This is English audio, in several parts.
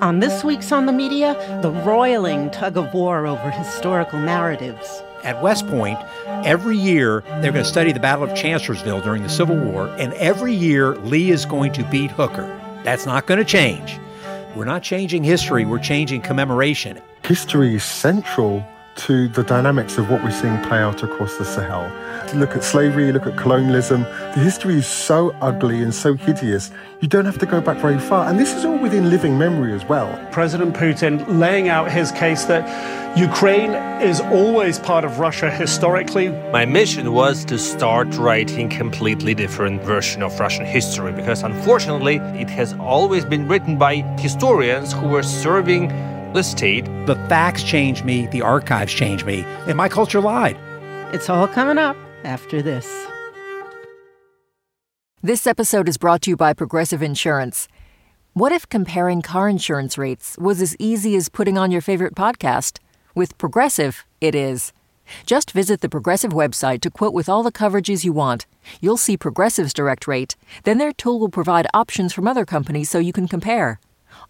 On this week's On the Media, the roiling tug of war over historical narratives. At West Point, every year they're going to study the Battle of Chancellorsville during the Civil War, and every year Lee is going to beat Hooker. That's not going to change. We're not changing history, we're changing commemoration. History is central to the dynamics of what we're seeing play out across the Sahel. Look at slavery, look at colonialism. The history is so ugly and so hideous, you don't have to go back very far. And this is all within living memory as well. President Putin laying out his case that Ukraine is always part of Russia historically. My mission was to start writing completely different version of Russian history because unfortunately it has always been written by historians who were serving the state. The facts changed me, the archives changed me, and my culture lied. It's all coming up after this. This episode is brought to you by Progressive Insurance. What if comparing car insurance rates was as easy as putting on your favorite podcast? With Progressive, it is. Just visit the Progressive website to quote with all the coverages you want. You'll see Progressive's direct rate. Then their tool will provide options from other companies so you can compare.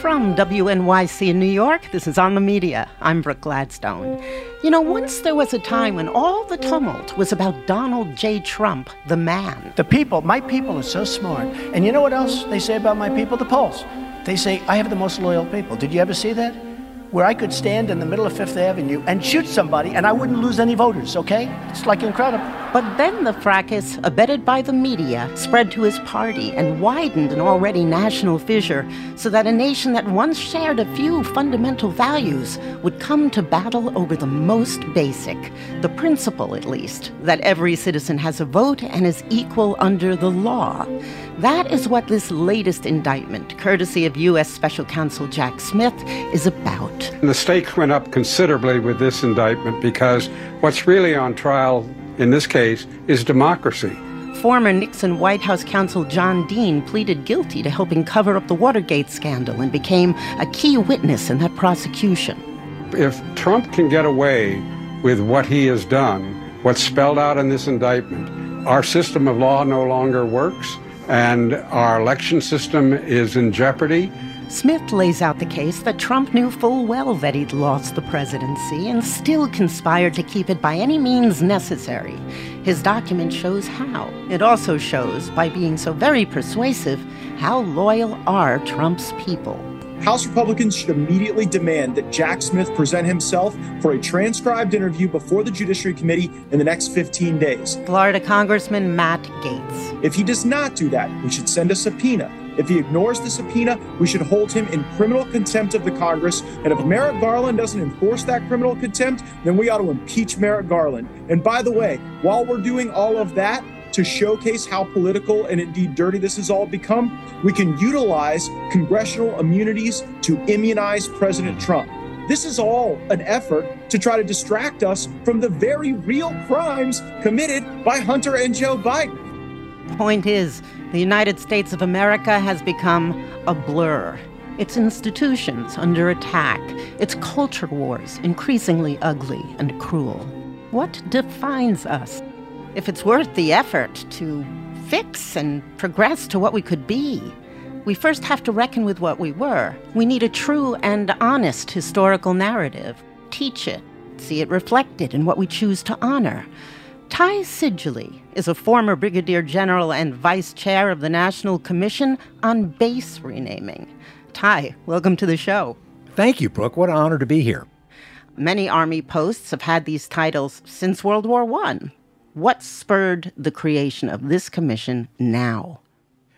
From WNYC in New York, this is On the Media. I'm Brooke Gladstone. You know, once there was a time when all the tumult was about Donald J. Trump, the man. The people, my people are so smart. And you know what else they say about my people? The polls. They say, I have the most loyal people. Did you ever see that? Where I could stand in the middle of Fifth Avenue and shoot somebody and I wouldn't lose any voters, okay? It's like incredible. But then the fracas, abetted by the media, spread to his party and widened an already national fissure so that a nation that once shared a few fundamental values would come to battle over the most basic, the principle, at least, that every citizen has a vote and is equal under the law. That is what this latest indictment, courtesy of U.S. Special Counsel Jack Smith, is about. The stakes went up considerably with this indictment because what's really on trial in this case is democracy. Former Nixon White House counsel John Dean pleaded guilty to helping cover up the Watergate scandal and became a key witness in that prosecution. If Trump can get away with what he has done, what's spelled out in this indictment, our system of law no longer works and our election system is in jeopardy. Smith lays out the case that Trump knew full well that he'd lost the presidency and still conspired to keep it by any means necessary. His document shows how. It also shows, by being so very persuasive, how loyal are Trump's people. House Republicans should immediately demand that Jack Smith present himself for a transcribed interview before the Judiciary Committee in the next 15 days. Florida Congressman Matt Gaetz. If he does not do that, we should send a subpoena. If he ignores the subpoena, we should hold him in criminal contempt of the Congress. And if Merrick Garland doesn't enforce that criminal contempt, then we ought to impeach Merrick Garland. And by the way, while we're doing all of that, to showcase how political and indeed dirty this has all become, we can utilize congressional immunities to immunize President Trump. This is all an effort to try to distract us from the very real crimes committed by Hunter and Joe Biden. Point is, the United States of America has become a blur. Its institutions under attack, its culture wars increasingly ugly and cruel. What defines us? If it's worth the effort to fix and progress to what we could be, we first have to reckon with what we were. We need a true and honest historical narrative. Teach it, see it reflected in what we choose to honor. Ty Seidule is a former brigadier general and vice chair of the National Commission on Base Renaming. Ty, welcome to the show. Thank you, Brooke. What an honor to be here. Many Army posts have had these titles since World War I. What spurred the creation of this commission now?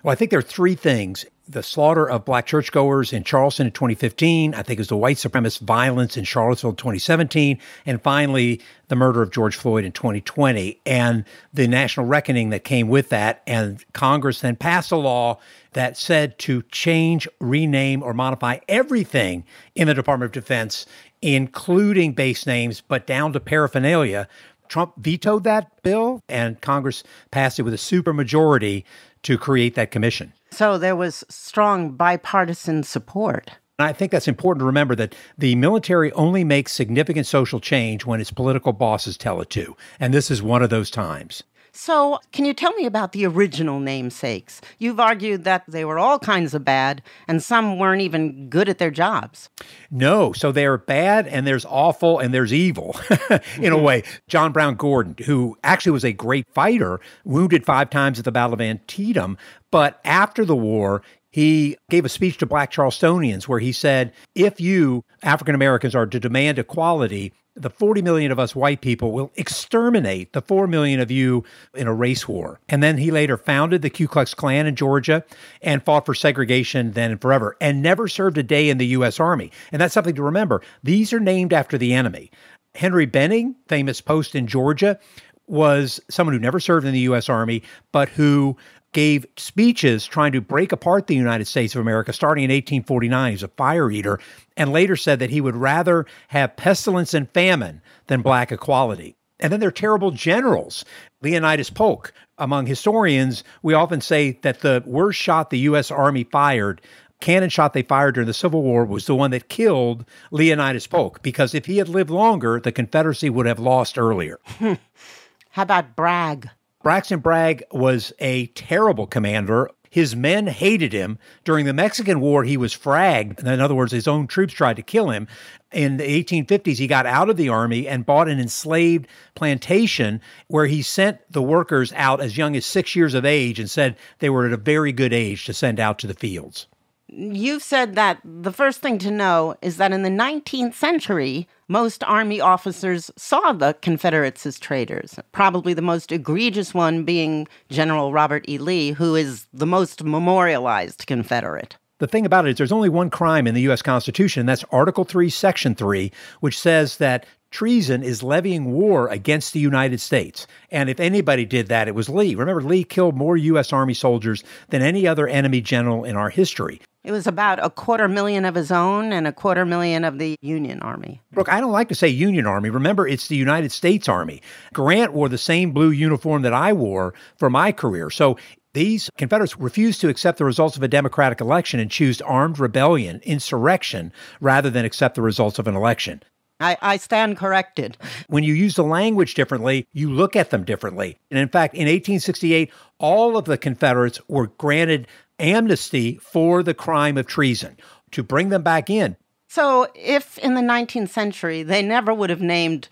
Well, I think there are three things. the slaughter of black churchgoers in Charleston in 2015. I think it was the white supremacist violence in Charlottesville in 2017. And finally, the murder of George Floyd in 2020 and the national reckoning that came with that. And Congress then passed a law that said to change, rename, or modify everything in the Department of Defense, including base names, but down to paraphernalia. Trump vetoed that bill, and Congress passed it with a supermajority to create that commission. So there was strong bipartisan support. And I think that's important to remember that the military only makes significant social change when its political bosses tell it to. And this is one of those times. So, can you tell me about the original namesakes? You've argued that they were all kinds of bad, and some weren't even good at their jobs. No, so they're bad, and there's awful, and there's evil in a mm-hmm. way. John Brown Gordon, who actually was a great fighter, wounded five times at the Battle of Antietam, but after the war, he gave a speech to black Charlestonians where he said, If you, African Americans, are to demand equality, the 40 million of us white people will exterminate the 4 million of you in a race war. And then he later founded the Ku Klux Klan in Georgia and fought for segregation then and forever and never served a day in the U.S. Army. And that's something to remember. These are named after the enemy. Henry Benning, famous post in Georgia, was someone who never served in the U.S. Army, but who gave speeches trying to break apart the United States of America starting in 1849. He was a fire eater and later said that he would rather have pestilence and famine than black equality. And then there are terrible generals. Leonidas Polk. Among historians, we often say that the worst shot the U.S. Army fired cannon shot they fired during the Civil War was the one that killed Leonidas Polk because if he had lived longer, the Confederacy would have lost earlier. How about Bragg? Braxton Bragg was a terrible commander. His men hated him. During the Mexican War, he was fragged. In other words, his own troops tried to kill him. In the 1850s, he got out of the army and bought an enslaved plantation where he sent the workers out as young as six years of age and said they were at a very good age to send out to the fields. You've said that the first thing to know is that in the 19th century, most Army officers saw the Confederates as traitors, probably the most egregious one being General Robert E. Lee, who is the most memorialized Confederate. The thing about it is, there's only one crime in the U.S. Constitution, and that's Article 3, Section 3, which says that treason is levying war against the United States. And if anybody did that, it was Lee. Remember, Lee killed more U.S. Army soldiers than any other enemy general in our history. It was about a quarter million of his own and a quarter million of the Union Army. Brooke, I don't like to say Union Army. Remember, it's the United States Army. Grant wore the same blue uniform that I wore for my career. So these Confederates refused to accept the results of a democratic election and choose armed rebellion, insurrection, rather than accept the results of an election. I, I, stand corrected. When you use the language differently, you look at them differently. And in fact, in 1868, all of the Confederates were granted amnesty for the crime of treason to bring them back in. So, if in the 19th century they never would have named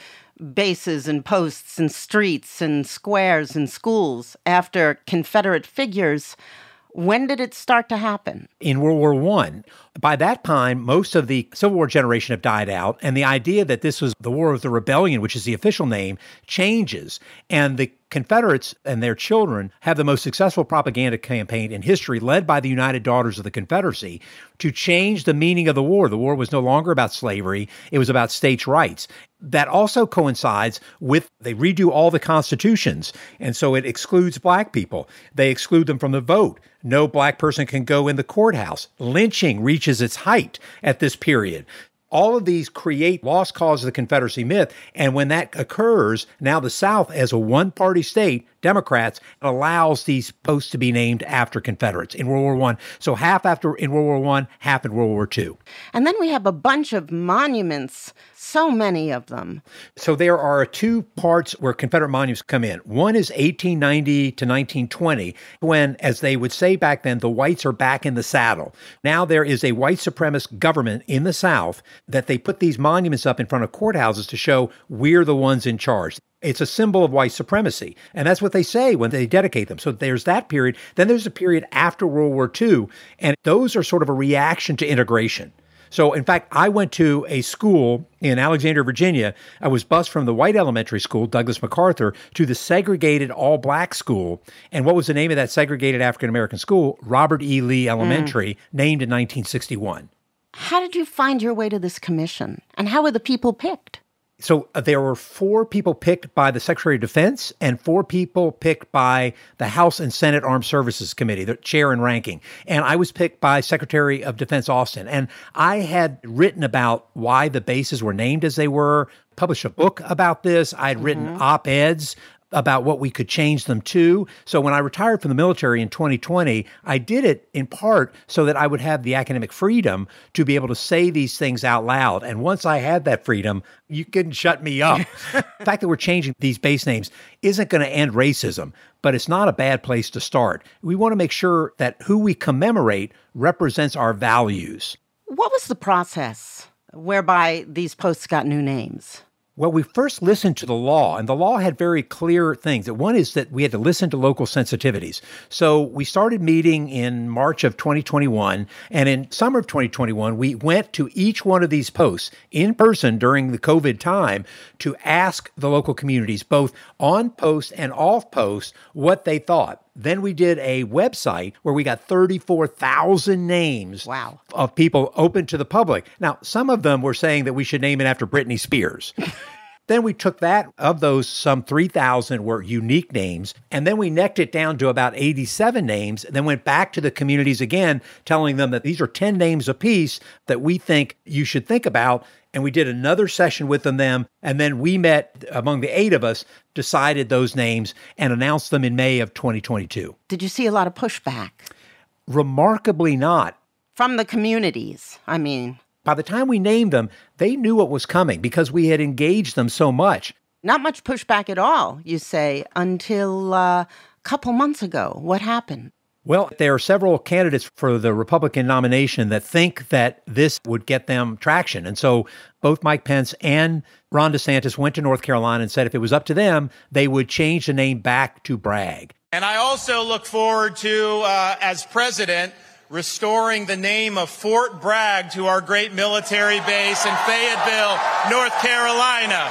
bases and posts and streets and squares and schools after Confederate figures, when did it start to happen? In World War One. By that time, most of the Civil War generation have died out, and the idea that this was the War of the Rebellion, which is the official name, changes. And the Confederates and their children have the most successful propaganda campaign in history, led by the United Daughters of the Confederacy, to change the meaning of the war. The war was no longer about slavery, it was about states' rights. That also coincides with they redo all the constitutions, and so it excludes black people. They exclude them from the vote. No black person can go in the courthouse. Lynching reaches its height at this period all of these create lost cause of the Confederacy myth. And when that occurs, now the South, as a one party state, Democrats, allows these posts to be named after Confederates in World War One. So half after in World War One, half in World War Two. And then we have a bunch of monuments, so many of them. So there are two parts where Confederate monuments come in. One is 1890 to 1920, when, as they would say back then, the whites are back in the saddle. Now there is a white supremacist government in the South that they put these monuments up in front of courthouses to show we're the ones in charge. It's a symbol of white supremacy. And that's what they say when they dedicate them. So there's that period. Then there's a period after World War II. And those are sort of a reaction to integration. So, in fact, I went to a school in Alexandria, Virginia. I was bused from the white elementary school, Douglas MacArthur, to the segregated all black school. And what was the name of that segregated African American school? Robert E. Lee hmm. Elementary, named in 1961. How did you find your way to this commission? And how were the people picked? So uh, there were four people picked by the Secretary of Defense and four people picked by the House and Senate Armed Services Committee, the chair and ranking. And I was picked by Secretary of Defense Austin. And I had written about why the bases were named as they were, published a book about this. I had written op eds about what we could change them to. So when I retired from the military in 2020, I did it in part so that I would have the academic freedom to be able to say these things out loud. And once I had that freedom, you couldn't shut me up. the fact that we're changing these base names isn't going to end racism, but it's not a bad place to start. We want to make sure that who we commemorate represents our values. What was the process whereby these posts got new names? Well, we first listened to the law, and the law had very clear things. One is that we had to listen to local sensitivities. So we started meeting in March of 2021, and in summer of 2021, we went to each one of these posts in person during the COVID time to ask the local communities, both on post and off post, what they thought. Then we did a website where we got 34,000 names wow. of people open to the public. Now, some of them were saying that we should name it after Britney Spears. Then we took that, of those, some 3,000 were unique names. And then we necked it down to about 87 names, and then went back to the communities again, telling them that these are 10 names apiece that we think you should think about. And we did another session with them. And then we met among the eight of us, decided those names, and announced them in May of 2022. Did you see a lot of pushback? Remarkably not. From the communities, I mean. By the time we named them, they knew what was coming because we had engaged them so much. Not much pushback at all, you say, until a uh, couple months ago. What happened? Well, there are several candidates for the Republican nomination that think that this would get them traction. And so both Mike Pence and Ron DeSantis went to North Carolina and said if it was up to them, they would change the name back to Bragg. And I also look forward to, uh, as president, restoring the name of Fort Bragg to our great military base in Fayetteville, North Carolina.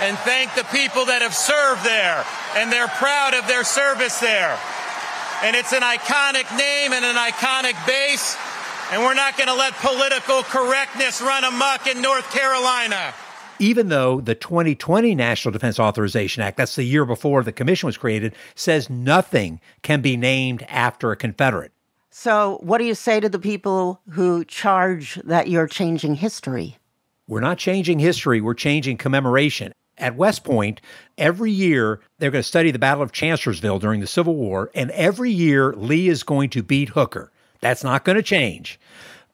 And thank the people that have served there, and they're proud of their service there. And it's an iconic name and an iconic base, and we're not going to let political correctness run amok in North Carolina even though the 2020 National Defense Authorization Act, that's the year before the commission was created, says nothing can be named after a Confederate. So, what do you say to the people who charge that you're changing history? We're not changing history, we're changing commemoration. At West Point, every year they're going to study the Battle of Chancellorsville during the Civil War, and every year Lee is going to beat Hooker. That's not going to change.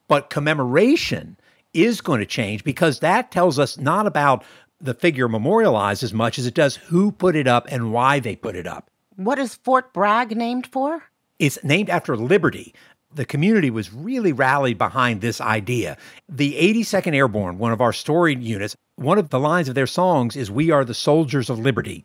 But commemoration is going to change because that tells us not about the figure memorialized as much as it does who put it up and why they put it up. What is Fort Bragg named for? It's named after Liberty. The community was really rallied behind this idea. The 82nd Airborne, one of our story units, one of the lines of their songs is We Are the Soldiers of Liberty.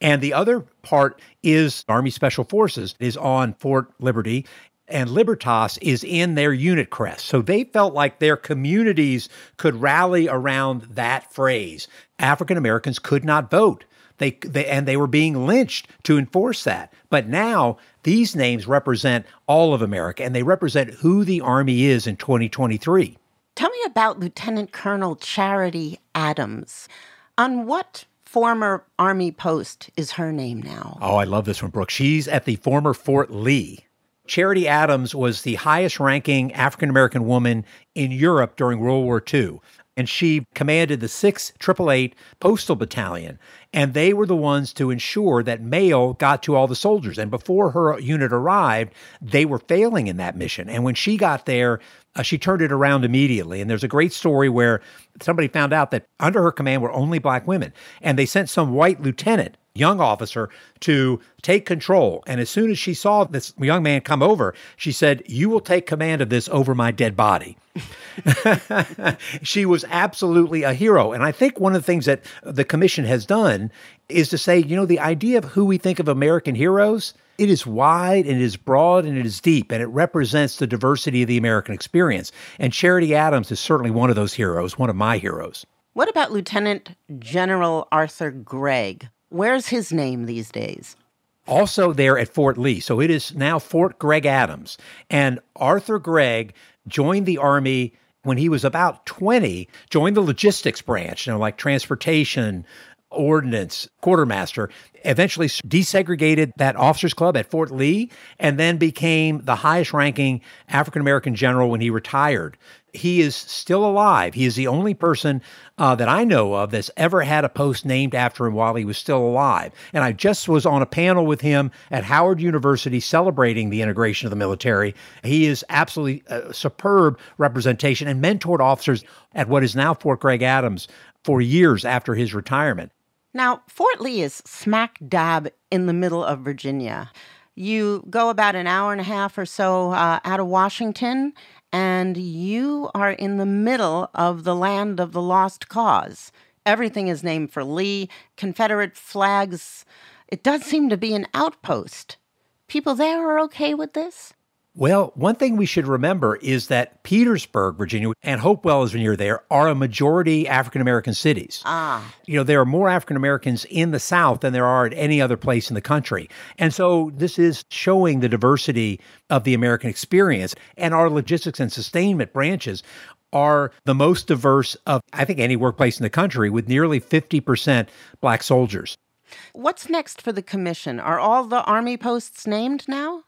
And the other part is Army Special Forces is on Fort Liberty and Libertas is in their unit crest. So they felt like their communities could rally around that phrase. African Americans could not vote. They, they, and they were being lynched to enforce that. But now these names represent all of America and they represent who the Army is in 2023. Tell me about Lieutenant Colonel Charity Adams. On what former Army post is her name now? Oh, I love this one, Brooke. She's at the former Fort Lee. Charity Adams was the highest ranking African American woman in Europe during World War II. And she commanded the 6th 888 Postal Battalion. And they were the ones to ensure that mail got to all the soldiers. And before her unit arrived, they were failing in that mission. And when she got there, uh, she turned it around immediately. And there's a great story where somebody found out that under her command were only black women. And they sent some white lieutenant young officer to take control. And as soon as she saw this young man come over, she said, You will take command of this over my dead body. she was absolutely a hero. And I think one of the things that the commission has done is to say, you know, the idea of who we think of American heroes, it is wide and it is broad and it is deep and it represents the diversity of the American experience. And Charity Adams is certainly one of those heroes, one of my heroes. What about Lieutenant General Arthur Gregg? Where's his name these days? Also there at Fort Lee. So it is now Fort Gregg Adams. And Arthur Gregg joined the Army when he was about 20, joined the logistics branch, you know, like transportation, ordnance, quartermaster, eventually desegregated that officers club at Fort Lee and then became the highest ranking African American general when he retired. He is still alive. He is the only person uh, that I know of that's ever had a post named after him while he was still alive. And I just was on a panel with him at Howard University celebrating the integration of the military. He is absolutely a superb representation and mentored officers at what is now Fort Gregg Adams for years after his retirement. Now, Fort Lee is smack dab in the middle of Virginia. You go about an hour and a half or so uh, out of Washington, and you are in the middle of the land of the lost cause. Everything is named for Lee, Confederate flags. It does seem to be an outpost. People there are okay with this? Well, one thing we should remember is that Petersburg, Virginia, and Hopewell is when you're there, are a majority African American cities. Ah. You know, there are more African Americans in the South than there are at any other place in the country. And so this is showing the diversity of the American experience. And our logistics and sustainment branches are the most diverse of, I think, any workplace in the country with nearly 50% black soldiers. What's next for the commission? Are all the Army posts named now?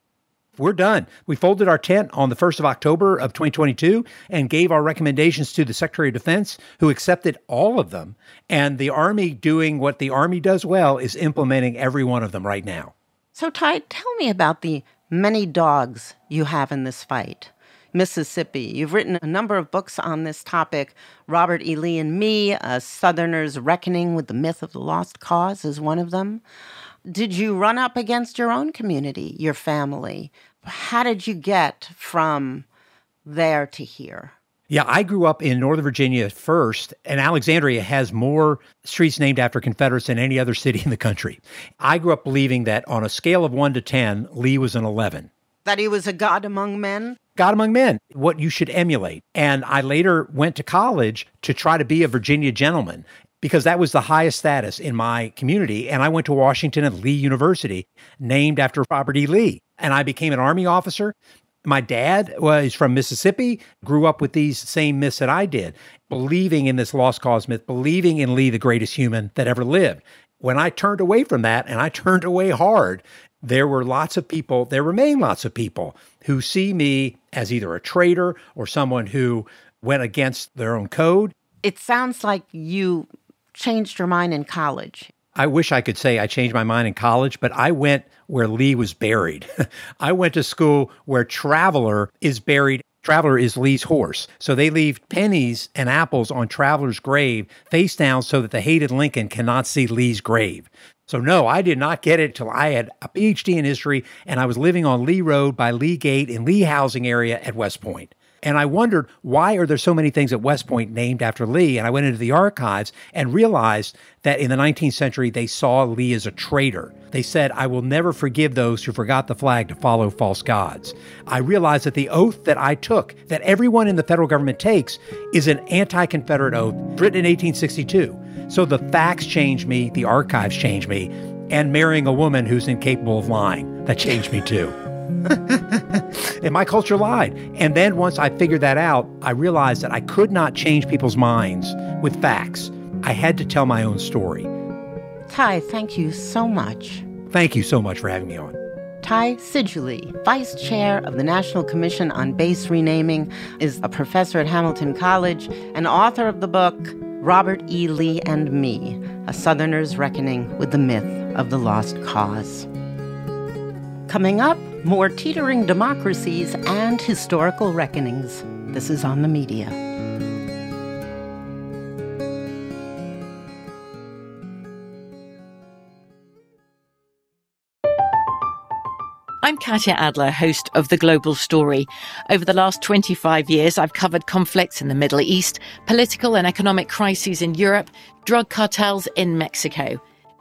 We're done. We folded our tent on the 1st of October of 2022 and gave our recommendations to the Secretary of Defense, who accepted all of them. And the Army, doing what the Army does well, is implementing every one of them right now. So, Ty, tell me about the many dogs you have in this fight. Mississippi. You've written a number of books on this topic. Robert E. Lee and Me, A Southerner's Reckoning with the Myth of the Lost Cause, is one of them. Did you run up against your own community, your family? How did you get from there to here? Yeah, I grew up in Northern Virginia first, and Alexandria has more streets named after Confederates than any other city in the country. I grew up believing that on a scale of 1 to 10, Lee was an 11. That he was a god among men? God among men, what you should emulate. And I later went to college to try to be a Virginia gentleman because that was the highest status in my community. And I went to Washington and Lee University, named after Robert E. Lee. And I became an Army officer. My dad was from Mississippi, grew up with these same myths that I did, believing in this lost cause myth, believing in Lee, the greatest human that ever lived. When I turned away from that, and I turned away hard, there were lots of people, there remain lots of people who see me as either a traitor or someone who went against their own code. It sounds like you changed your mind in college? I wish I could say I changed my mind in college, but I went where Lee was buried. I went to school where Traveler is buried. Traveler is Lee's horse. So they leave pennies and apples on Traveler's grave face down so that the hated Lincoln cannot see Lee's grave. So, no, I did not get it till I had a PhD in history and I was living on Lee Road by Lee Gate in Lee housing area at West Point. And I wondered, why are there so many things at West Point named after Lee? And I went into the archives and realized that in the 19th century, they saw Lee as a traitor. They said, I will never forgive those who forgot the flag to follow false gods. I realized that the oath that I took, that everyone in the federal government takes, is an anti Confederate oath written in 1862. So the facts changed me, the archives changed me, and marrying a woman who's incapable of lying, that changed me too. and my culture lied. And then once I figured that out, I realized that I could not change people's minds with facts. I had to tell my own story. Ty, thank you so much. Thank you so much for having me on. Ty Seidule, Vice Chair of the National Commission on Base Renaming, is a professor at Hamilton College and author of the book Robert E. Lee and Me A Southerner's Reckoning with the Myth of the Lost Cause. Coming up, more teetering democracies and historical reckonings. This is on the media. I'm Katya Adler, host of The Global Story. Over the last 25 years, I've covered conflicts in the Middle East, political and economic crises in Europe, drug cartels in Mexico.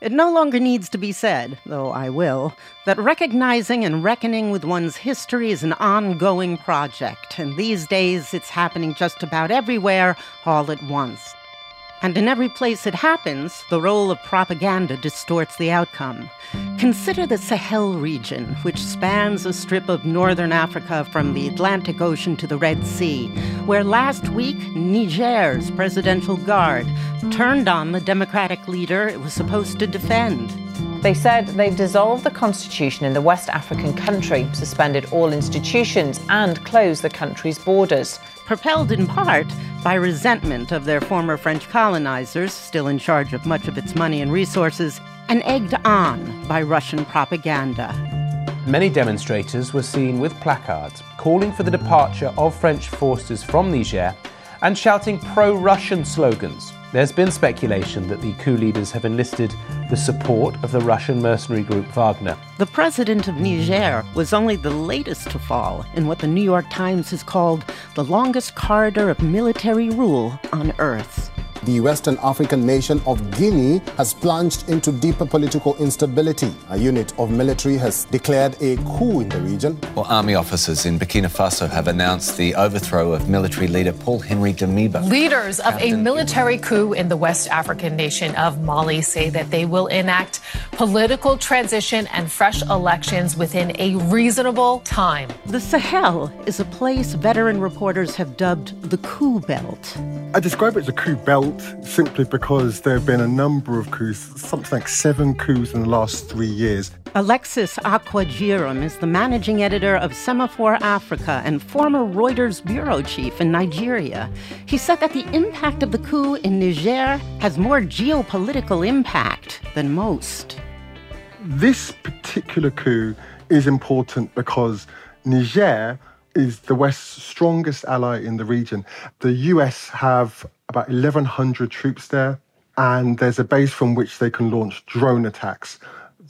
It no longer needs to be said, though I will, that recognizing and reckoning with one's history is an ongoing project, and these days it's happening just about everywhere all at once. And in every place it happens, the role of propaganda distorts the outcome. Consider the Sahel region, which spans a strip of northern Africa from the Atlantic Ocean to the Red Sea, where last week Niger's presidential guard turned on the democratic leader it was supposed to defend. They said they've dissolved the constitution in the West African country, suspended all institutions, and closed the country's borders. Propelled in part by resentment of their former French colonizers, still in charge of much of its money and resources, and egged on by Russian propaganda. Many demonstrators were seen with placards calling for the departure of French forces from Niger and shouting pro Russian slogans. There's been speculation that the coup leaders have enlisted the support of the Russian mercenary group Wagner. The president of Niger was only the latest to fall in what the New York Times has called the longest corridor of military rule on earth. The Western African nation of Guinea has plunged into deeper political instability. A unit of military has declared a coup in the region. Well, army officers in Burkina Faso have announced the overthrow of military leader Paul Henri Damiba. Leaders of a military coup in the West African nation of Mali say that they will enact political transition and fresh elections within a reasonable time. The Sahel is a place veteran reporters have dubbed the coup belt. I describe it as a coup belt simply because there have been a number of coups, something like seven coups in the last three years. Alexis Akwagyiram is the managing editor of Semafor Africa and former Reuters bureau chief in Nigeria. He said that the impact of the coup in Niger has more geopolitical impact than most. This particular coup is important because Niger is the West's strongest ally in the region. The US have about 1,100 troops there, and there's a base from which they can launch drone attacks.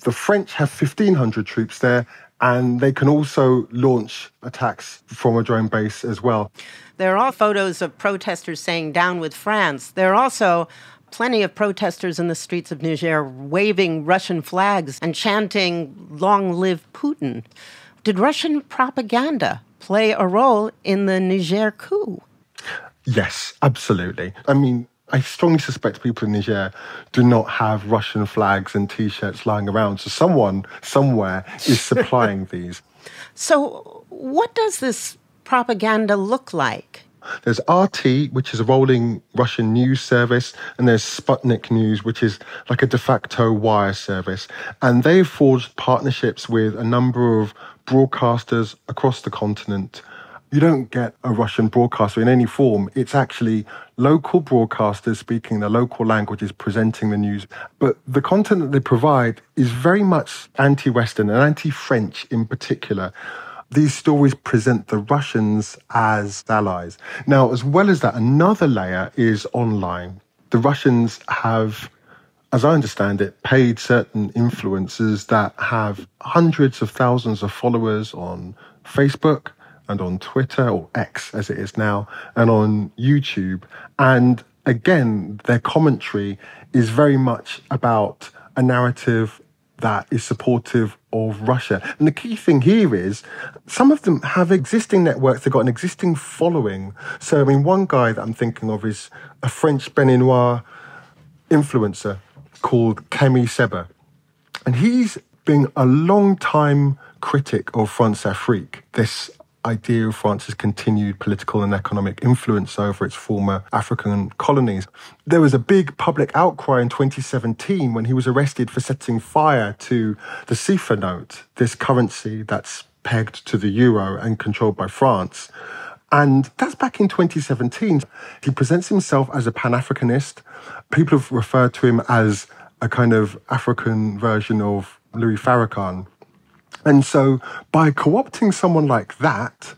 The French have 1,500 troops there, and they can also launch attacks from a drone base as well. There are photos of protesters saying, Down with France. There are also plenty of protesters in the streets of Niger waving Russian flags and chanting, Long live Putin. Did Russian propaganda play a role in the Niger coup? Yes, absolutely. I mean, I strongly suspect people in Niger do not have Russian flags and t shirts lying around. So someone somewhere is supplying these. So, what does this propaganda look like? There's RT, which is a rolling Russian news service, and there's Sputnik News, which is like a de facto wire service. And they've forged partnerships with a number of broadcasters across the continent. You don't get a Russian broadcaster in any form. It's actually local broadcasters speaking the local languages presenting the news. But the content that they provide is very much anti Western and anti French in particular these stories present the Russians as allies. Now, as well as that, another layer is online. The Russians have, as I understand it, paid certain influencers that have hundreds of thousands of followers on Facebook and on Twitter, or X as it is now, and on YouTube. And again, their commentary is very much about a narrative that is supportive of Russia. And the key thing here is some of them have existing networks, they've got an existing following. So, I mean, one guy that I'm thinking of is a French Beninois influencer called Kemi Seba. And he's been a long time critic of France Afrique, this idea of France's continued political and economic influence over its former African colonies. There was a big public outcry in 2017 when he was arrested for setting fire to the CFA note, this currency that's pegged to the euro and controlled by France. And that's back in 2017. He presents himself as a Pan Africanist. People have referred to him as a kind of African version of Louis Farrakhan. And so by co opting someone like that,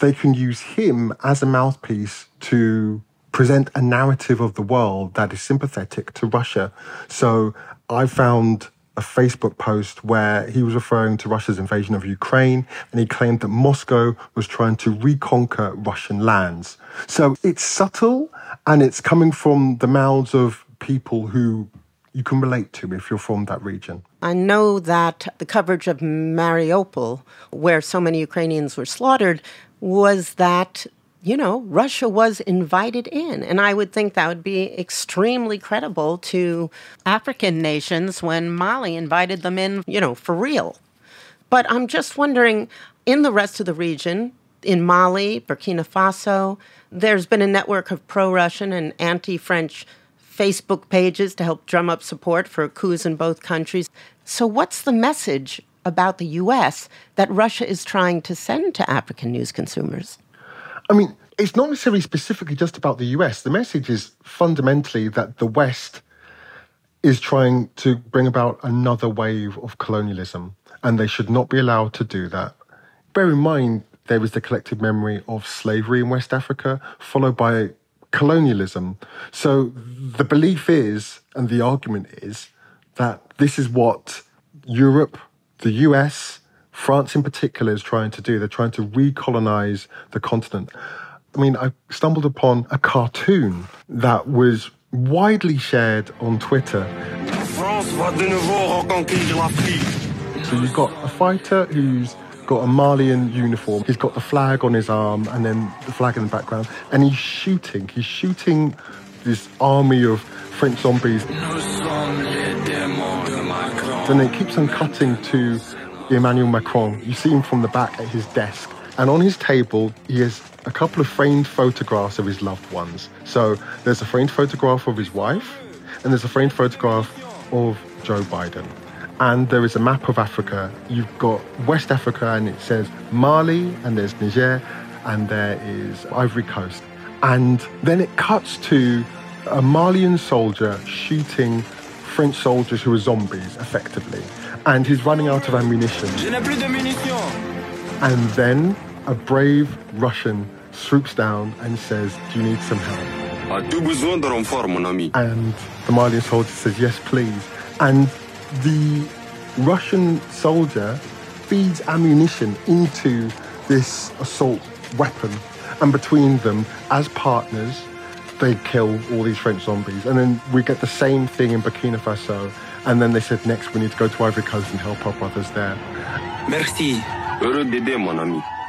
they can use him as a mouthpiece to present a narrative of the world that is sympathetic to Russia. So I found a Facebook post where he was referring to Russia's invasion of Ukraine and he claimed that Moscow was trying to reconquer Russian lands. So it's subtle and it's coming from the mouths of people who you can relate to me if you're from that region. I know that the coverage of Mariupol, where so many Ukrainians were slaughtered, was that you know, Russia was invited in. And I would think that would be extremely credible to African nations when Mali invited them in, you know, for real. But I'm just wondering in the rest of the region, in Mali, Burkina Faso, there's been a network of pro Russian and anti French Facebook pages to help drum up support for coups in both countries. So, what's the message about the U.S. that Russia is trying to send to African news consumers? I mean, it's not necessarily specifically just about the US. The message is fundamentally that the West is trying to bring about another wave of colonialism, and they should not be allowed to do that. Bear in mind, there is the collective memory of slavery in West Africa, followed by colonialism. So the belief is, and the argument is, that this is what Europe, the US, France in particular is trying to do. They're trying to recolonize the continent. I mean, I stumbled upon a cartoon that was widely shared on Twitter. So you've got a fighter who's got a Malian uniform. He's got the flag on his arm and then the flag in the background. And he's shooting. He's shooting this army of French zombies. Then it keeps on cutting to Emmanuel Macron. You see him from the back at his desk. And on his table, he has a couple of framed photographs of his loved ones. So there's a framed photograph of his wife, and there's a framed photograph of Joe Biden. And there is a map of Africa. You've got West Africa, and it says Mali, and there's Niger, and there is Ivory Coast. And then it cuts to a Malian soldier shooting French soldiers who are zombies, effectively and he's running out of ammunition. And then a brave Russian swoops down and says, Do you need some help? And the Malian soldier says, Yes, please. And the Russian soldier feeds ammunition into this assault weapon. And between them, as partners, they kill all these French zombies. And then we get the same thing in Burkina Faso and then they said, next we need to go to Ivory Coast and help our brothers there. Merci. mon ami.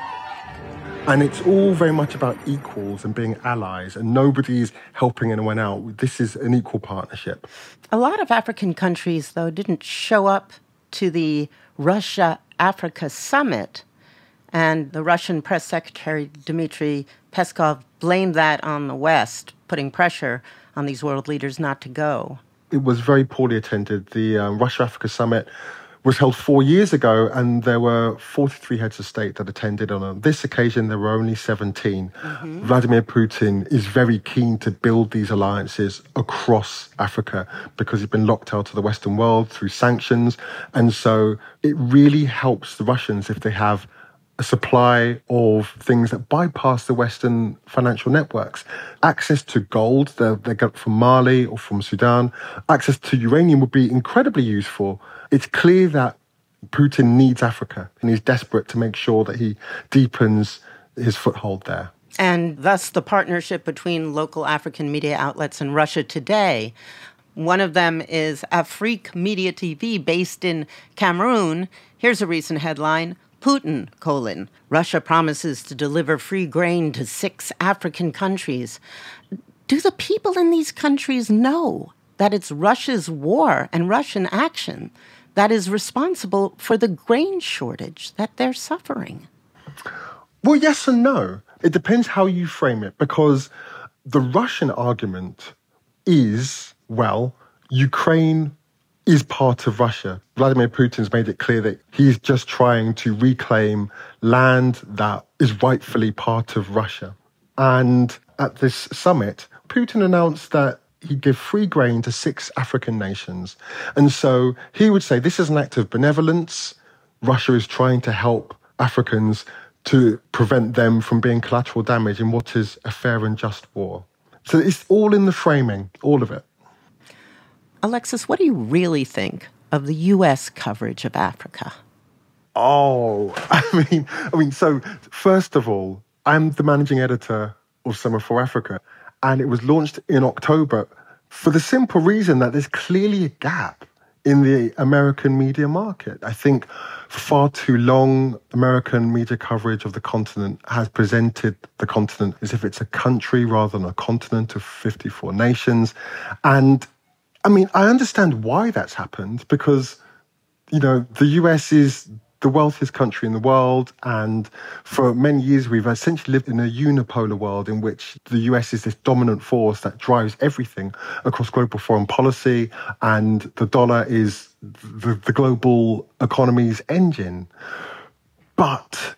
And it's all very much about equals and being allies, and nobody's helping anyone out. This is an equal partnership. A lot of African countries, though, didn't show up to the Russia Africa summit. And the Russian press secretary, Dmitry Peskov, blamed that on the West, putting pressure on these world leaders not to go it was very poorly attended. The um, Russia Africa Summit was held four years ago, and there were 43 heads of state that attended. On this occasion, there were only 17. Mm-hmm. Vladimir Putin is very keen to build these alliances across Africa because he's been locked out of the Western world through sanctions. And so it really helps the Russians if they have a supply of things that bypass the Western financial networks. Access to gold that they get from Mali or from Sudan, access to uranium would be incredibly useful. It's clear that Putin needs Africa and he's desperate to make sure that he deepens his foothold there. And thus, the partnership between local African media outlets and Russia today. One of them is Afrique Media TV, based in Cameroon. Here's a recent headline Putin, colon, Russia promises to deliver free grain to six African countries. Do the people in these countries know that it's Russia's war and Russian action that is responsible for the grain shortage that they're suffering? Well, yes and no. It depends how you frame it, because the Russian argument is well, Ukraine is part of Russia. Vladimir Putin's made it clear that he's just trying to reclaim land that is rightfully part of Russia. And at this summit, Putin announced that he'd give free grain to six African nations. And so he would say this is an act of benevolence. Russia is trying to help Africans to prevent them from being collateral damage in what is a fair and just war. So it's all in the framing, all of it. Alexis, what do you really think of the U.S. coverage of Africa? Oh, I mean, I mean, so first of all, I'm the managing editor of Semafor Africa, and it was launched in October for the simple reason that there's clearly a gap in the American media market. I think for far too long, American media coverage of the continent has presented the continent as if it's a country rather than a continent of 54 nations. And I mean, I understand why that's happened because, you know, the US is the wealthiest country in the world. And for many years, we've essentially lived in a unipolar world in which the US is this dominant force that drives everything across global foreign policy. And the dollar is the, the global economy's engine. But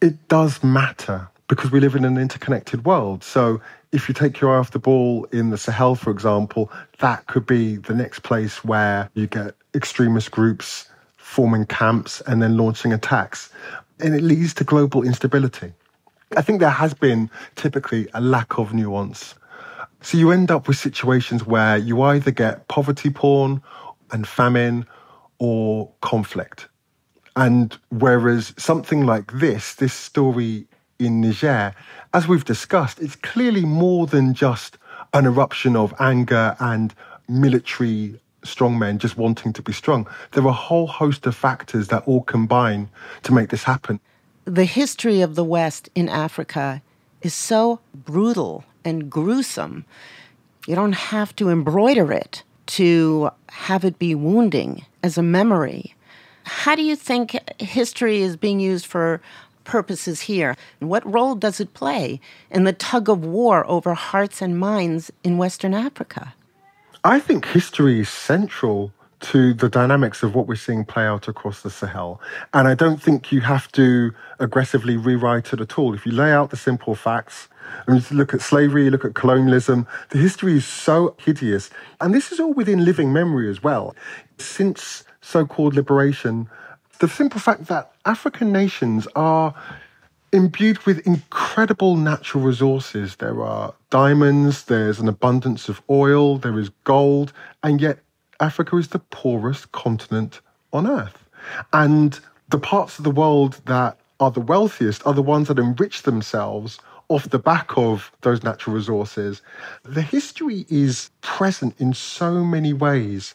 it does matter because we live in an interconnected world. So if you take your eye off the ball in the Sahel, for example, that could be the next place where you get extremist groups forming camps and then launching attacks. And it leads to global instability. I think there has been typically a lack of nuance. So you end up with situations where you either get poverty porn and famine or conflict. And whereas something like this, this story in Niger, as we've discussed, it's clearly more than just an eruption of anger and military strongmen just wanting to be strong. There are a whole host of factors that all combine to make this happen. The history of the West in Africa is so brutal and gruesome. You don't have to embroider it to have it be wounding as a memory. How do you think history is being used for purposes here? What role does it play in the tug of war over hearts and minds in Western Africa? I think history is central to the dynamics of what we're seeing play out across the Sahel. And I don't think you have to aggressively rewrite it at all. If you lay out the simple facts, I mean, look at slavery, look at colonialism, the history is so hideous. And this is all within living memory as well. Since so called liberation, the simple fact that African nations are imbued with incredible natural resources. There are diamonds, there's an abundance of oil, there is gold, and yet Africa is the poorest continent on earth. And the parts of the world that are the wealthiest are the ones that enrich themselves off the back of those natural resources. The history is present in so many ways.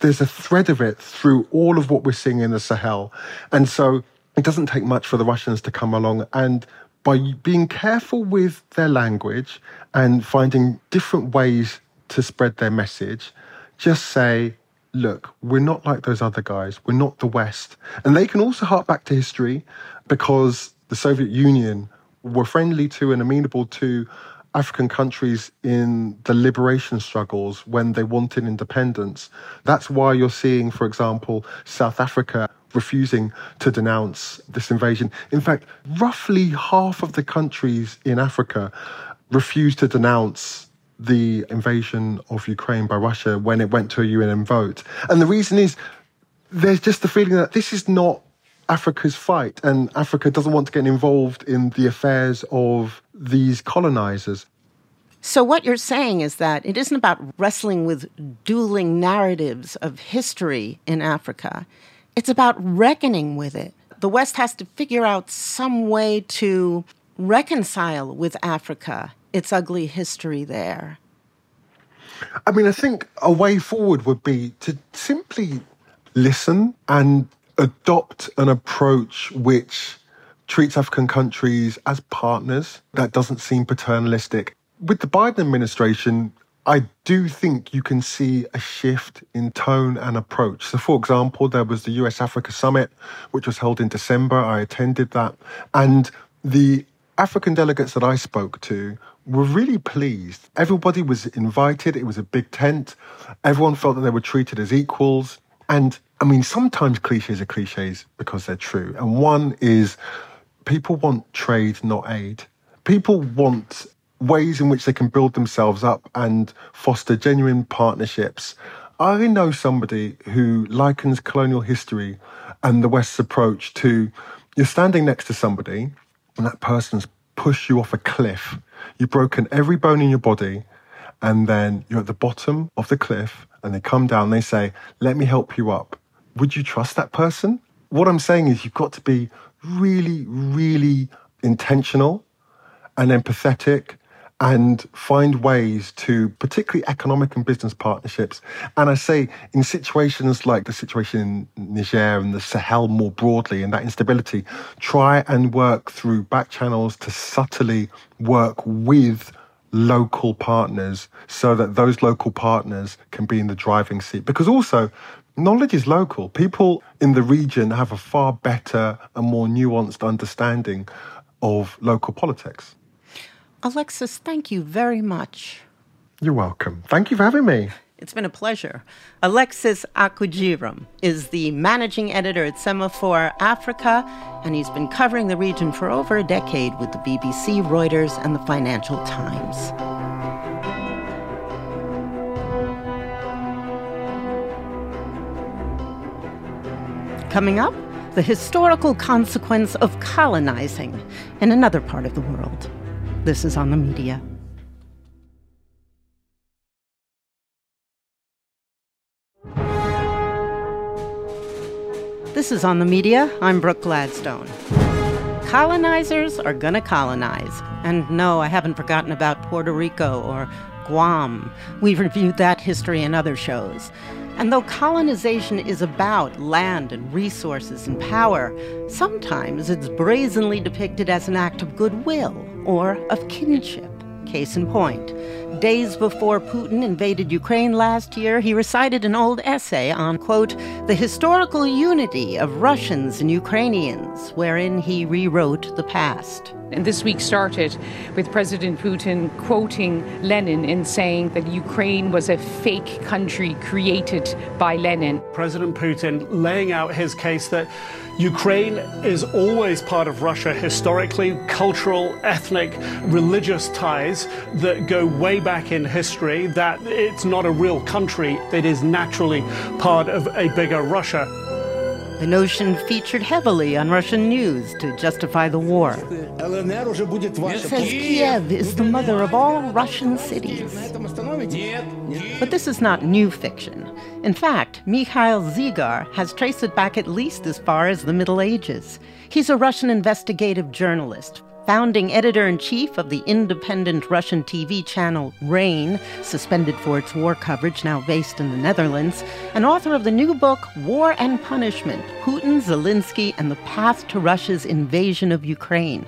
There's a thread of it through all of what we're seeing in the Sahel. And so it doesn't take much for the Russians to come along and by being careful with their language and finding different ways to spread their message, just say, look, we're not like those other guys. We're not the West. And they can also hark back to history because the Soviet Union were friendly to and amenable to African countries in the liberation struggles when they wanted independence. That's why you're seeing, for example, South Africa refusing to denounce this invasion. In fact, roughly half of the countries in Africa refused to denounce the invasion of Ukraine by Russia when it went to a UN vote. And the reason is there's just the feeling that this is not Africa's fight, and Africa doesn't want to get involved in the affairs of these colonizers. So, what you're saying is that it isn't about wrestling with dueling narratives of history in Africa. It's about reckoning with it. The West has to figure out some way to reconcile with Africa, its ugly history there. I mean, I think a way forward would be to simply listen and adopt an approach which treats African countries as partners that doesn't seem paternalistic. With the Biden administration, I do think you can see a shift in tone and approach. So, for example, there was the US Africa Summit, which was held in December. I attended that. And the African delegates that I spoke to were really pleased. Everybody was invited. It was a big tent. Everyone felt that they were treated as equals. And I mean, sometimes cliches are cliches because they're true. And one is people want trade, not aid. People want ways in which they can build themselves up and foster genuine partnerships. I know somebody who likens colonial history and the West's approach to you're standing next to somebody and that person's pushed you off a cliff. You've broken every bone in your body, and then you're at the bottom of the cliff, and they come down, they say, Let me help you up. Would you trust that person? What I'm saying is, you've got to be really, really intentional and empathetic and find ways to, particularly economic and business partnerships. And I say in situations like the situation in Niger and the Sahel more broadly and that instability, try and work through back channels to subtly work with local partners so that those local partners can be in the driving seat. Because also, knowledge is local. People in the region have a far better and more nuanced understanding of local politics. Alexis, thank you very much. You're welcome. Thank you for having me. It's been a pleasure. Alexis Akwagyiram is the managing editor at Semafor Africa, and he's been covering the region for over a decade with the BBC, Reuters, and the Financial Times. Coming up, the historical consequence of colonizing in another part of the world. This is on the media. This is on the media. I'm Brooke Gladstone. Colonizers are gonna colonize. And no, I haven't forgotten about Puerto Rico or Guam. We've reviewed that history in other shows. And though colonization is about land and resources and power, sometimes it's brazenly depicted as an act of goodwill or of kinship. Case in point, days before Putin invaded Ukraine last year, he recited an old essay on, quote, the historical unity of Russians and Ukrainians, wherein he rewrote the past. And this week started with President Putin quoting Lenin in saying that Ukraine was a fake country created by Lenin. President Putin laying out his case that Ukraine is always part of Russia historically, cultural, ethnic, religious ties that go way back in history, that it's not a real country, it is naturally part of a bigger Russia. The notion featured heavily on Russian news to justify the war. It Says Kiev is the mother of all Russian cities. But this is not new fiction. In fact, Mikhail Zygar has traced it back at least as far as the Middle Ages. He's a Russian investigative journalist, founding editor in chief of the independent Russian TV channel Rain, suspended for its war coverage, now based in the Netherlands, and author of the new book War and Punishment Putin, Zelensky, and the Path to Russia's Invasion of Ukraine.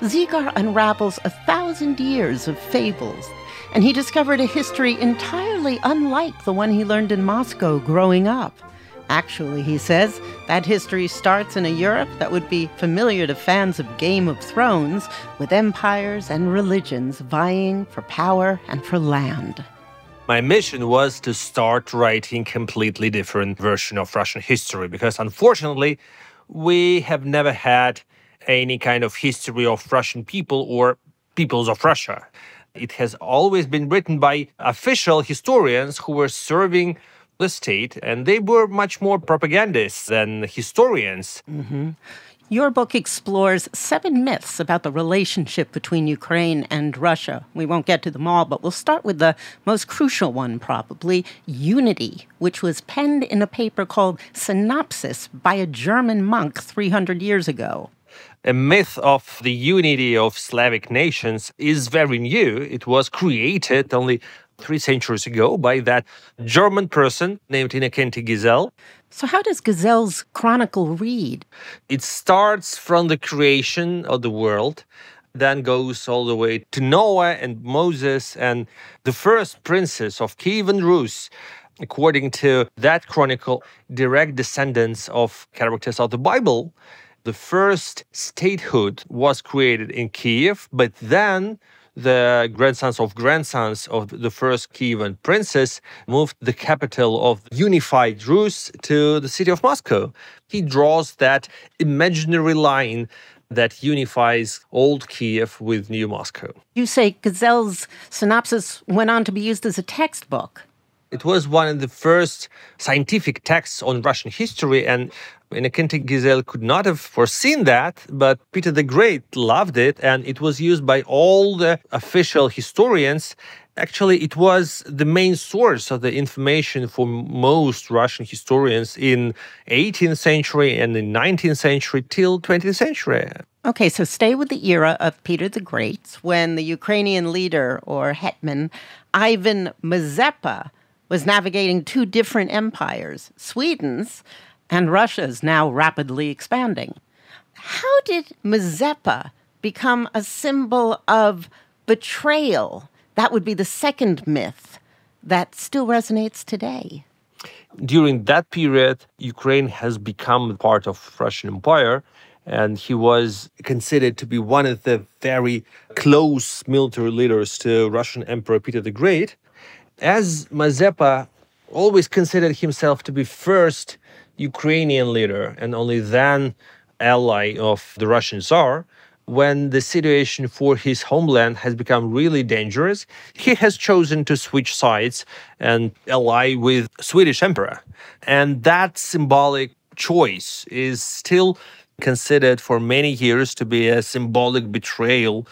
Zygar unravels a thousand years of fables. And he discovered a history entirely unlike the one he learned in Moscow growing up. Actually, he says, that history starts in a Europe that would be familiar to fans of Game of Thrones, with empires and religions vying for power and for land. My mission was to start writing completely different version of Russian history because unfortunately, we have never had any kind of history of Russian people or peoples of Russia. It has always been written by official historians who were serving the state, and they were much more propagandists than historians. Mm-hmm. Your book explores seven myths about the relationship between Ukraine and Russia. We won't get to them all, but we'll start with the most crucial one, probably Unity, which was penned in a paper called Synopsis by a German monk 300 years ago. A myth of the unity of Slavic nations is very new. It was created only three centuries ago by that German person named Innocenti Gizel. So, how does Gizel's chronicle read? It starts from the creation of the world, then goes all the way to Noah and Moses and the first princes of Kievan Rus. According to that chronicle, direct descendants of characters of the Bible. the first statehood was created in Kiev, but then the grandsons of grandsons of the first Kievan princess moved the capital of unified Rus to the city of Moscow. He draws that imaginary line that unifies old Kiev with new Moscow. You say Gizel's synopsis went on to be used as a textbook. It was one of the first scientific texts on Russian history, and Innocenty Gizel could not have foreseen that, but Peter the Great loved it, and it was used by all the official historians. Actually, it was the main source of the information for most Russian historians in 18th century and the 19th century till 20th century. Okay, so stay with the era of Peter the Great, when the Ukrainian leader or hetman Ivan Mazepa was navigating two different empires, Sweden's and Russia's now rapidly expanding. How did Mazepa become a symbol of betrayal? That would be the second myth that still resonates today. During that period, Ukraine has become part of Russian Empire, and he was considered to be one of the very close military leaders to Russian Emperor Peter the Great. As Mazepa always considered himself to be first Ukrainian leader and only then ally of the Russian Tsar, when the situation for his homeland has become really dangerous, he has chosen to switch sides and ally with Swedish emperor. And that symbolic choice is still considered for many years to be a symbolic betrayal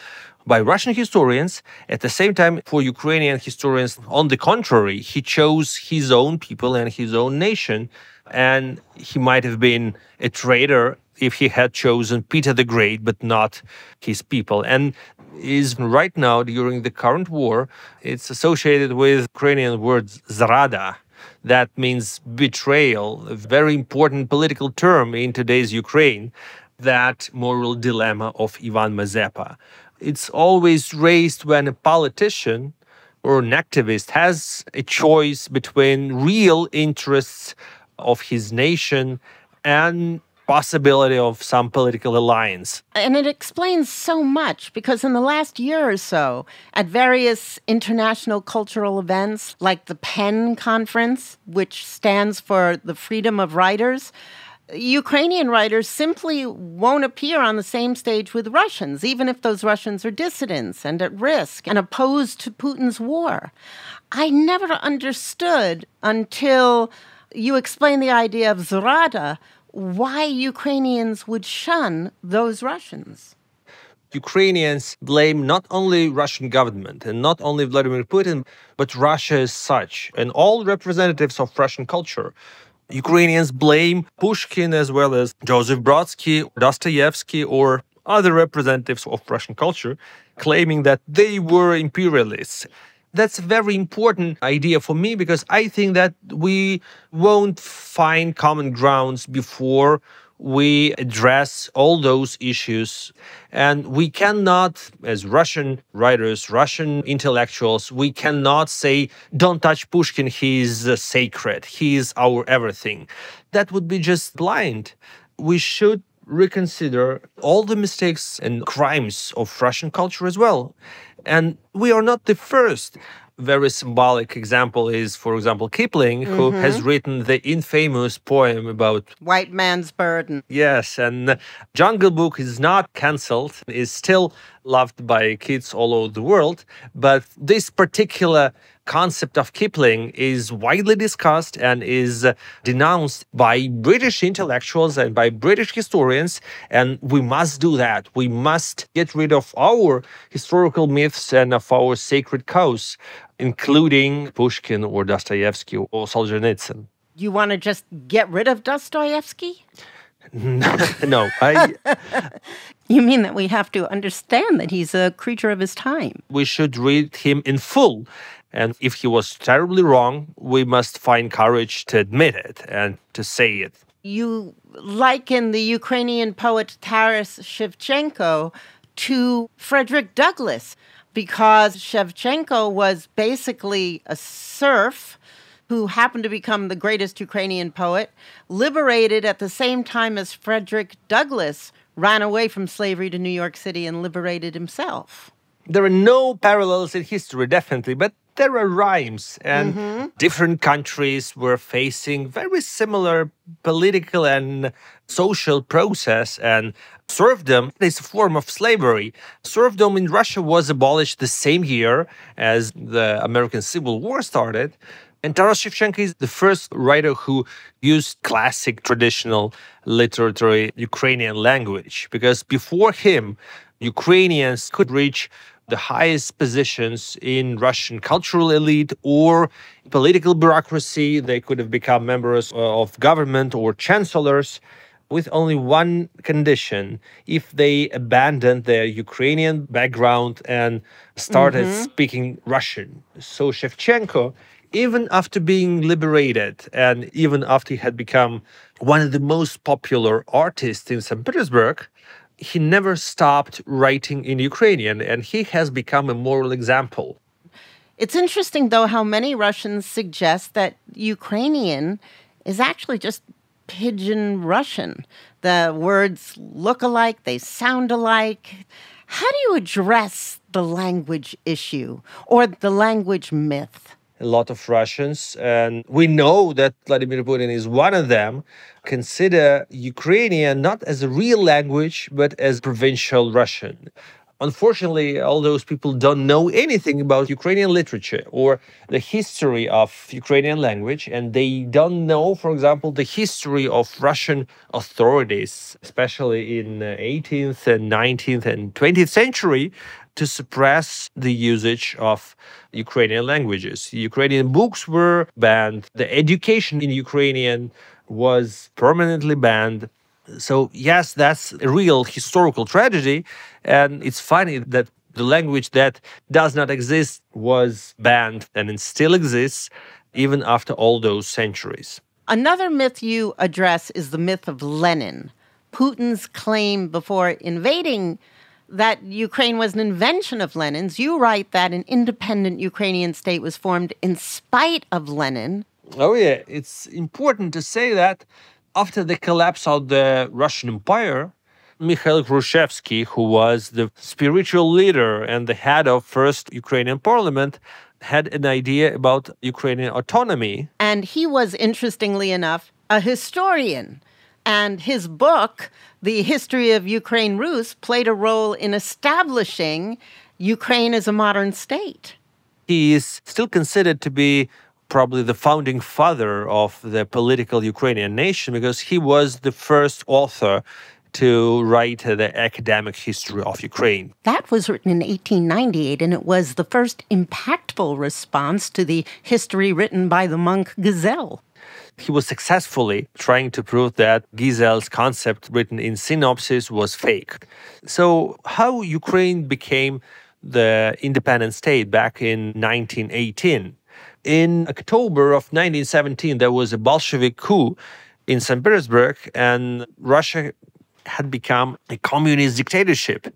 by Russian historians. At the same time, for Ukrainian historians, on the contrary, he chose his own people and his own nation and he might have been a traitor if he had chosen Peter the Great, but not his people. And is right now during the current war, it's associated with Ukrainian word zrada. That means betrayal, a very important political term in today's Ukraine, that moral dilemma of Ivan Mazepa. It's always raised when a politician or an activist has a choice between real interests of his nation and possibility of some political alliance. And it explains so much because in the last year or so, at various international cultural events like the PEN Conference, which stands for the Freedom of Writers, Ukrainian writers simply won't appear on the same stage with Russians, even if those Russians are dissidents and at risk and opposed to Putin's war. I never understood until you explain the idea of Zrada, why Ukrainians would shun those Russians. Ukrainians blame not only Russian government and not only Vladimir Putin, but Russia as such and all representatives of Russian culture. Ukrainians blame Pushkin as well as Joseph Brodsky, Dostoevsky, or other representatives of Russian culture, claiming that they were imperialists. That's a very important idea for me because I think that we won't find common grounds before we address all those issues. And we cannot, as Russian writers, Russian intellectuals, we cannot say, don't touch Pushkin, he is uh, sacred, he is our everything. That would be just blind. We should reconsider all the mistakes and crimes of Russian culture as well. And we are not the first. Very symbolic example is, for example, Kipling, mm-hmm. who has written the infamous poem about white man's burden. Yes, and Jungle Book is not cancelled, is still loved by kids all over the world. But this particular concept of Kipling is widely discussed and is denounced by British intellectuals and by British historians. And we must do that. We must get rid of our historical myths and of our sacred cows, including Pushkin or Dostoevsky or Solzhenitsyn. You want to just get rid of Dostoevsky? no, I. you mean that we have to understand that he's a creature of his time? We should read him in full. And if he was terribly wrong, we must find courage to admit it and to say it. You liken the Ukrainian poet Taras Shevchenko to Frederick Douglass because Shevchenko was basically a serf who happened to become the greatest Ukrainian poet, liberated at the same time as Frederick Douglass ran away from slavery to New York City and liberated himself. There are no parallels in history, definitely, but there are rhymes, and Mm-hmm. different countries were facing very similar political and social process and serfdom is a form of slavery serfdom in russia was abolished the same year as the american civil war started and Taras Shevchenko is the first writer who used classic traditional literary Ukrainian language because before him, Ukrainians could reach the highest positions in Russian cultural elite or political bureaucracy. They could have become members of government or chancellors with only one condition if they abandoned their Ukrainian background and started Mhm. speaking Russian. So Shevchenko, even after being liberated and even after he had become one of the most popular artists in St. Petersburg, he never stopped writing in Ukrainian and he has become a moral example. It's interesting, though, how many Russians suggest that Ukrainian is actually just pidgin Russian. The words look alike, they sound alike. How do you address the language issue or the language myth? A lot of Russians, and we know that Vladimir Putin is one of them, consider Ukrainian not as a real language, but as provincial Russian. Unfortunately, all those people don't know anything about Ukrainian literature or the history of Ukrainian language, and they don't know, for example, the history of Russian authorities, especially in the 18th and 19th and 20th century, to suppress the usage of Ukrainian languages. Ukrainian books were banned, the education in Ukrainian was permanently banned. So, yes, that's a real historical tragedy. And it's funny that the language that does not exist was banned and it still exists even after all those centuries. Another myth you address is the myth of Lenin. Putin's claim before invading that Ukraine was an invention of Lenin's. You write that an independent Ukrainian state was formed in spite of Lenin. Oh, yeah. It's important to say that after the collapse of the Russian Empire, Mikhail Hrushevsky, who was the spiritual leader and the head of first Ukrainian parliament, had an idea about Ukrainian autonomy. And he was, interestingly enough, a historian. And his book, The History of Ukraine Rus, played a role in establishing Ukraine as a modern state. He is still considered to be probably the founding father of the political Ukrainian nation because he was the first author to write the academic history of Ukraine. That was written in 1898, and it was the first impactful response to the history written by the monk Gizel. He was successfully trying to prove that Gizel's concept written in synopsis was fake. So, how Ukraine became the independent state back in 1918? In October of 1917, there was a Bolshevik coup in St. Petersburg, and Russia had become a communist dictatorship.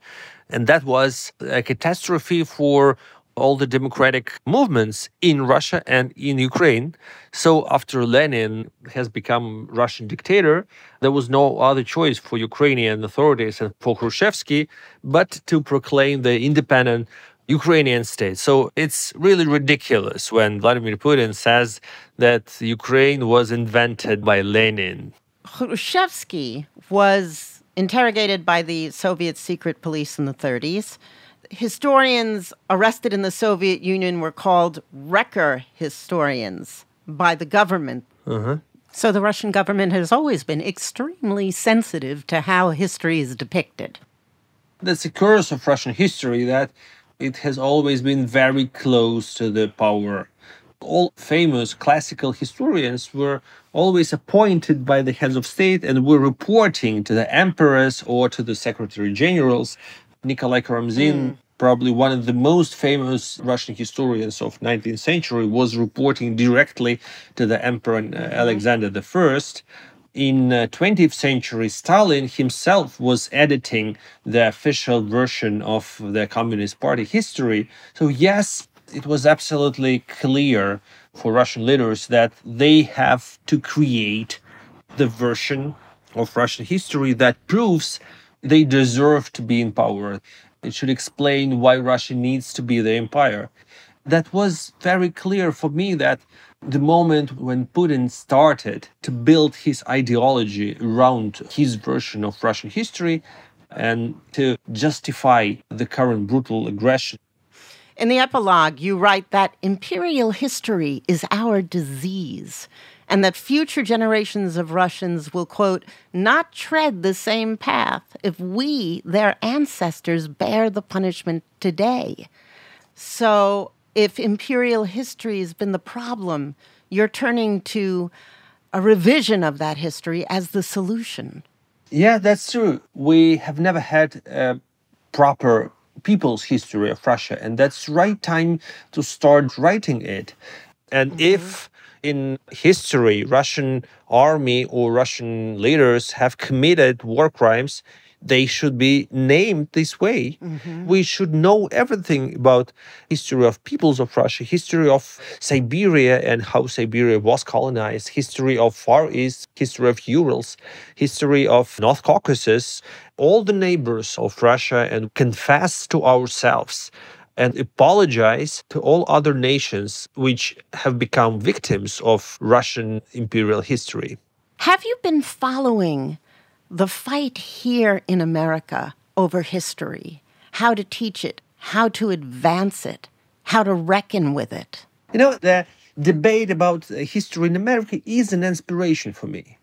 And that was a catastrophe for all the democratic movements in Russia and in Ukraine. So after Lenin has become Russian dictator, there was no other choice for Ukrainian authorities and for Hrushevsky but to proclaim the independent Ukrainian state. So it's really ridiculous when Vladimir Putin says that Ukraine was invented by Lenin. Hrushevsky was interrogated by the Soviet secret police in the 30s. Historians arrested in the Soviet Union were called wrecker historians by the government. Uh-huh. So the Russian government has always been extremely sensitive to how history is depicted. That's a curse of Russian history that it has always been very close to the power. All famous classical historians were always appointed by the heads of state and were reporting to the emperors or to the secretary generals. Nikolai Karamzin, probably one of the most famous Russian historians of 19th century, was reporting directly to the emperor uh, Alexander I. In uh, 20th century, Stalin himself was editing the official version of the Communist Party history. So yes, it was absolutely clear for Russian leaders that they have to create the version of Russian history that proves they deserve to be in power. It should explain why Russia needs to be the empire. That was very clear for me that the moment when Putin started to build his ideology around his version of Russian history and to justify the current brutal aggression. In the epilogue, you write that imperial history is our disease and that future generations of Russians will, quote, not tread the same path if we, their ancestors, bear the punishment today. So, if imperial history has been the problem, you're turning to a revision of that history as the solution. Yeah, that's true. We have never had a proper people's history of Russia, and that's right time to start writing it. And mm-hmm. if in history Russian army or Russian leaders have committed war crimes, they should be named this way. Mm-hmm. We should know everything about history of peoples of Russia, history of Siberia and how Siberia was colonized, history of Far East, history of Urals, history of North Caucasus, all the neighbors of Russia and confess to ourselves and apologize to all other nations which have become victims of Russian imperial history. Have you been following the fight here in America over history, how to teach it, how to advance it, how to reckon with it. You know, the debate about history in America is an inspiration for me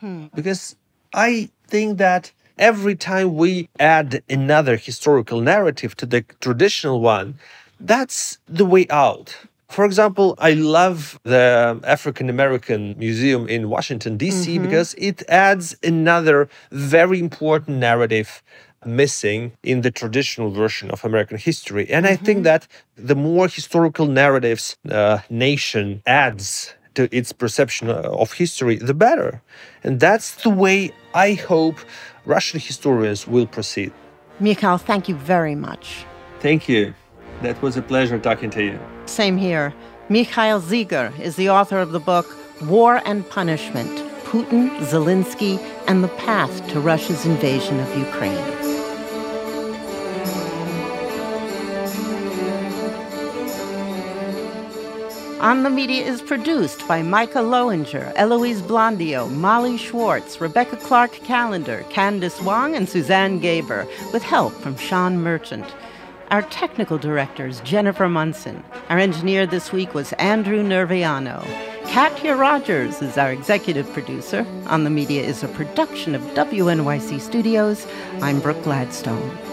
hmm. because I think that every time we add another historical narrative to the traditional one, that's the way out. For example, I love the African American Museum in Washington, D.C., mm-hmm. because it adds another very important narrative missing in the traditional version of American history. And mm-hmm. I think mm-hmm. that the more historical narratives a nation adds to its perception of history, the better. And that's the way I hope Russian historians will proceed. Mikhail, thank you very much. Thank you. That was a pleasure talking to you. Same here. Mikhail Zygar is the author of the book War and Punishment Putin, Zelensky, and the Path to Russia's Invasion of Ukraine. On the Media is produced by Micah Loewinger, Eloise Blondiau, Molly Schwartz, Rebecca Clark Callender, Candice Wong, and Suzanne Gaber, with help from Sean Merchant. Our technical director is Jennifer Munson. Our engineer this week was Andrew Nerviano. Katya Rogers is our executive producer. On the Media is a production of WNYC Studios. I'm Brooke Gladstone.